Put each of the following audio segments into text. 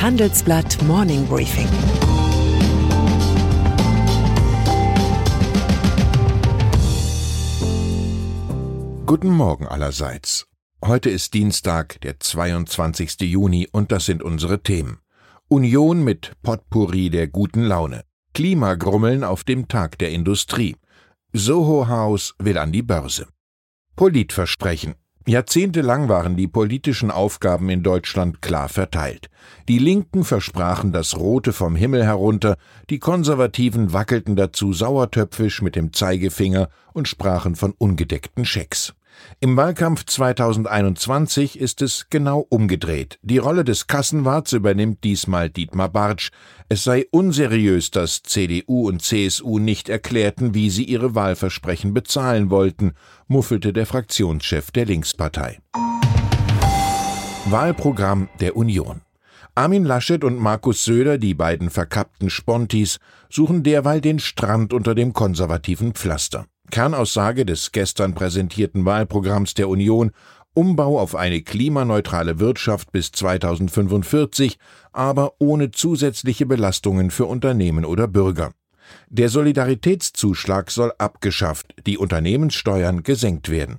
Handelsblatt Morning Briefing. Guten Morgen allerseits. Heute ist Dienstag, der 22. Juni und das sind unsere Themen. Union mit Potpourri der guten Laune. Klimagrummeln auf dem Tag der Industrie. Soho House will an die Börse. Politversprechen. Jahrzehntelang waren die politischen Aufgaben in Deutschland klar verteilt. Die Linken versprachen das Rote vom Himmel herunter, die Konservativen wackelten dazu sauertöpfisch mit dem Zeigefinger und sprachen von ungedeckten Schecks. Im Wahlkampf 2021 ist es genau umgedreht. Die Rolle des Kassenwarts übernimmt diesmal Dietmar Bartsch. Es sei unseriös, dass CDU und CSU nicht erklärten, wie sie ihre Wahlversprechen bezahlen wollten, muffelte der Fraktionschef der Linkspartei. Wahlprogramm der Union. Armin Laschet und Markus Söder, die beiden verkappten Spontis, suchen derweil den Strand unter dem konservativen Pflaster. Kernaussage des gestern präsentierten Wahlprogramms der Union Umbau auf eine klimaneutrale Wirtschaft bis 2045, aber ohne zusätzliche Belastungen für Unternehmen oder Bürger. Der Solidaritätszuschlag soll abgeschafft, die Unternehmenssteuern gesenkt werden.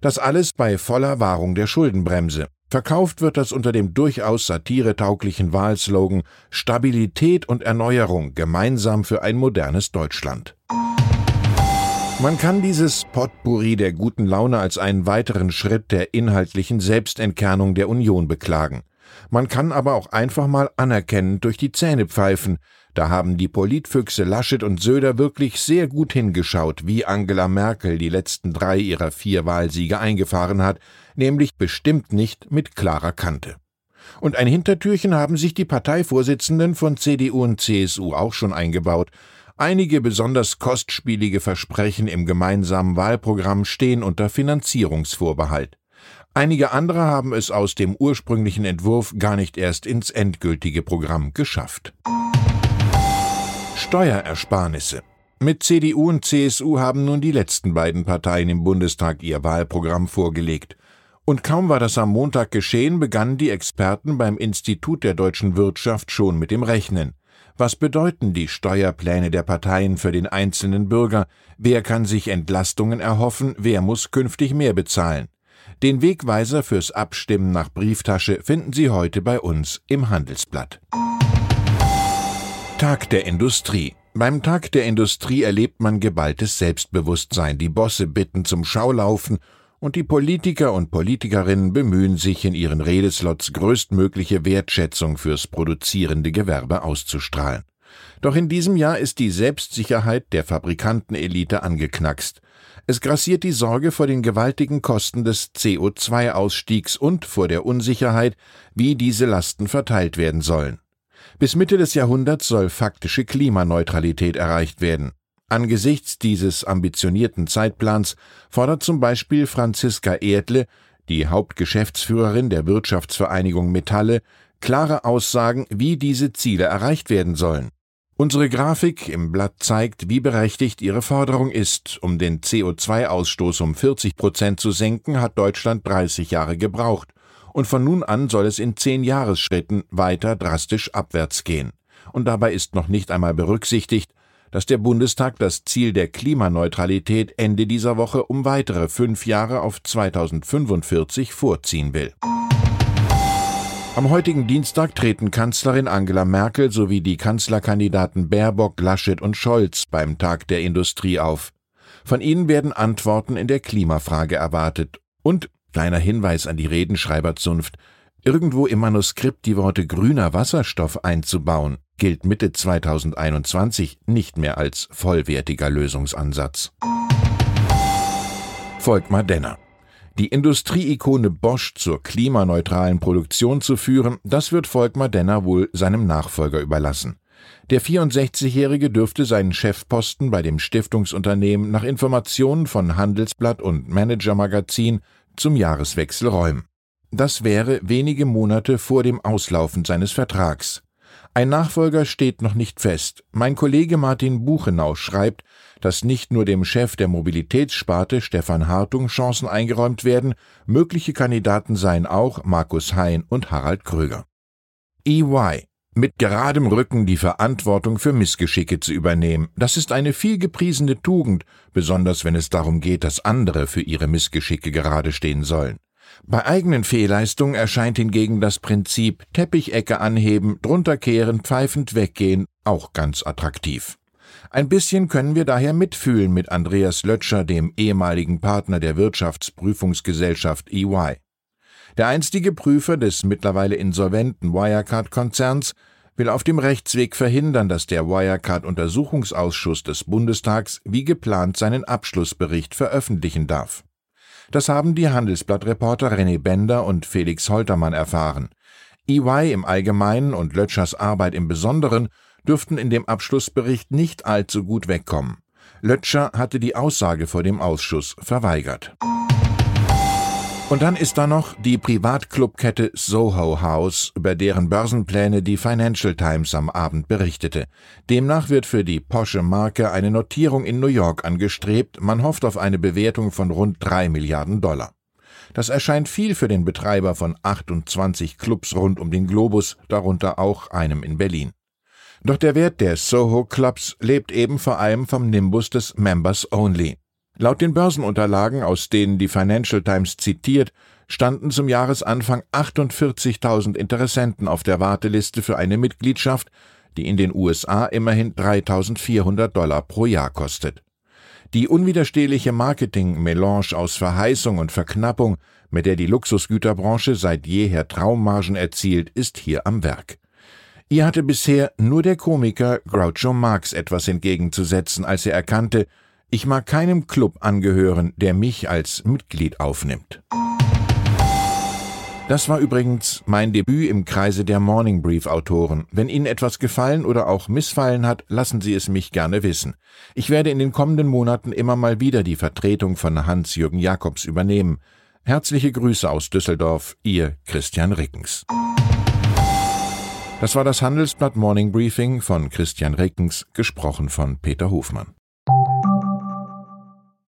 Das alles bei voller Wahrung der Schuldenbremse. Verkauft wird das unter dem durchaus satiretauglichen Wahlslogan Stabilität und Erneuerung gemeinsam für ein modernes Deutschland. Man kann dieses Potpourri der guten Laune als einen weiteren Schritt der inhaltlichen Selbstentkernung der Union beklagen. Man kann aber auch einfach mal anerkennend durch die Zähne pfeifen. Da haben die Politfüchse Laschet und Söder wirklich sehr gut hingeschaut, wie Angela Merkel die letzten drei ihrer vier Wahlsiege eingefahren hat, nämlich bestimmt nicht mit klarer Kante. Und ein Hintertürchen haben sich die Parteivorsitzenden von CDU und CSU auch schon eingebaut. Einige besonders kostspielige Versprechen im gemeinsamen Wahlprogramm stehen unter Finanzierungsvorbehalt. Einige andere haben es aus dem ursprünglichen Entwurf gar nicht erst ins endgültige Programm geschafft. Steuerersparnisse. Mit CDU und CSU haben nun die letzten beiden Parteien im Bundestag ihr Wahlprogramm vorgelegt. Und kaum war das am Montag geschehen, begannen die Experten beim Institut der deutschen Wirtschaft schon mit dem Rechnen. Was bedeuten die Steuerpläne der Parteien für den einzelnen Bürger? Wer kann sich Entlastungen erhoffen? Wer muss künftig mehr bezahlen? Den Wegweiser fürs Abstimmen nach Brieftasche finden Sie heute bei uns im Handelsblatt. Tag der Industrie. Beim Tag der Industrie erlebt man geballtes Selbstbewusstsein. Die Bosse bitten zum Schaulaufen und die Politiker und Politikerinnen bemühen sich, in ihren Redeslots größtmögliche Wertschätzung fürs produzierende Gewerbe auszustrahlen. Doch in diesem Jahr ist die Selbstsicherheit der Fabrikantenelite angeknackst. Es grassiert die Sorge vor den gewaltigen Kosten des CO2-Ausstiegs und vor der Unsicherheit, wie diese Lasten verteilt werden sollen. Bis Mitte des Jahrhunderts soll faktische Klimaneutralität erreicht werden. Angesichts dieses ambitionierten Zeitplans fordert zum Beispiel Franziska Erdle, die Hauptgeschäftsführerin der Wirtschaftsvereinigung Metalle, klare Aussagen, wie diese Ziele erreicht werden sollen. Unsere Grafik im Blatt zeigt, wie berechtigt ihre Forderung ist. Um den CO2-Ausstoß um 40 Prozent zu senken, hat Deutschland 30 Jahre gebraucht. Und von nun an soll es in zehn Jahresschritten weiter drastisch abwärts gehen. Und dabei ist noch nicht einmal berücksichtigt, dass der Bundestag das Ziel der Klimaneutralität Ende dieser Woche um weitere fünf Jahre auf 2045 vorziehen will. Am heutigen Dienstag treten Kanzlerin Angela Merkel sowie die Kanzlerkandidaten Baerbock, Laschet und Scholz beim Tag der Industrie auf. Von ihnen werden Antworten in der Klimafrage erwartet. Und, kleiner Hinweis an die Redenschreiberzunft, irgendwo im Manuskript die Worte grüner Wasserstoff einzubauen, gilt Mitte 2021 nicht mehr als vollwertiger Lösungsansatz. Volkmar Denner die Industrieikone Bosch zur klimaneutralen Produktion zu führen, das wird Volkmar Denner wohl seinem Nachfolger überlassen. Der 64-Jährige dürfte seinen Chefposten bei dem Stiftungsunternehmen nach Informationen von Handelsblatt und Manager Magazin zum Jahreswechsel räumen. Das wäre wenige Monate vor dem Auslaufen seines Vertrags. Ein Nachfolger steht noch nicht fest. Mein Kollege Martin Buchenau schreibt, dass nicht nur dem Chef der Mobilitätssparte Stefan Hartung Chancen eingeräumt werden, mögliche Kandidaten seien auch Markus Hein und Harald Kröger. EY. Mit geradem Rücken die Verantwortung für Missgeschicke zu übernehmen, das ist eine viel gepriesene Tugend, besonders wenn es darum geht, dass andere für ihre Missgeschicke gerade stehen sollen. Bei eigenen Fehlleistungen erscheint hingegen das Prinzip Teppichecke anheben, drunter kehren, pfeifend weggehen auch ganz attraktiv. Ein bisschen können wir daher mitfühlen mit Andreas Lötscher, dem ehemaligen Partner der Wirtschaftsprüfungsgesellschaft EY. Der einstige Prüfer des mittlerweile insolventen Wirecard-Konzerns will auf dem Rechtsweg verhindern, dass der Wirecard-Untersuchungsausschuss des Bundestags wie geplant seinen Abschlussbericht veröffentlichen darf. Das haben die Handelsblattreporter René Bender und Felix Holtermann erfahren. EY im Allgemeinen und Lötschers Arbeit im Besonderen dürften in dem Abschlussbericht nicht allzu gut wegkommen. Lötscher hatte die Aussage vor dem Ausschuss verweigert. Und dann ist da noch die Privatclubkette Soho House, über deren Börsenpläne die Financial Times am Abend berichtete. Demnach wird für die Porsche Marke eine Notierung in New York angestrebt, man hofft auf eine Bewertung von rund drei Milliarden Dollar. Das erscheint viel für den Betreiber von 28 Clubs rund um den Globus, darunter auch einem in Berlin. Doch der Wert der Soho Clubs lebt eben vor allem vom Nimbus des Members Only. Laut den Börsenunterlagen, aus denen die Financial Times zitiert, standen zum Jahresanfang 48.000 Interessenten auf der Warteliste für eine Mitgliedschaft, die in den USA immerhin 3.400 Dollar pro Jahr kostet. Die unwiderstehliche Marketing-Melange aus Verheißung und Verknappung, mit der die Luxusgüterbranche seit jeher Traummargen erzielt, ist hier am Werk. Ihr hatte bisher nur der Komiker Groucho Marx etwas entgegenzusetzen, als er erkannte, ich mag keinem Club angehören, der mich als Mitglied aufnimmt. Das war übrigens mein Debüt im Kreise der Morning Brief Autoren. Wenn Ihnen etwas gefallen oder auch missfallen hat, lassen Sie es mich gerne wissen. Ich werde in den kommenden Monaten immer mal wieder die Vertretung von Hans-Jürgen Jakobs übernehmen. Herzliche Grüße aus Düsseldorf, Ihr Christian Rickens. Das war das Handelsblatt Morning Briefing von Christian Rickens, gesprochen von Peter Hofmann.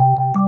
you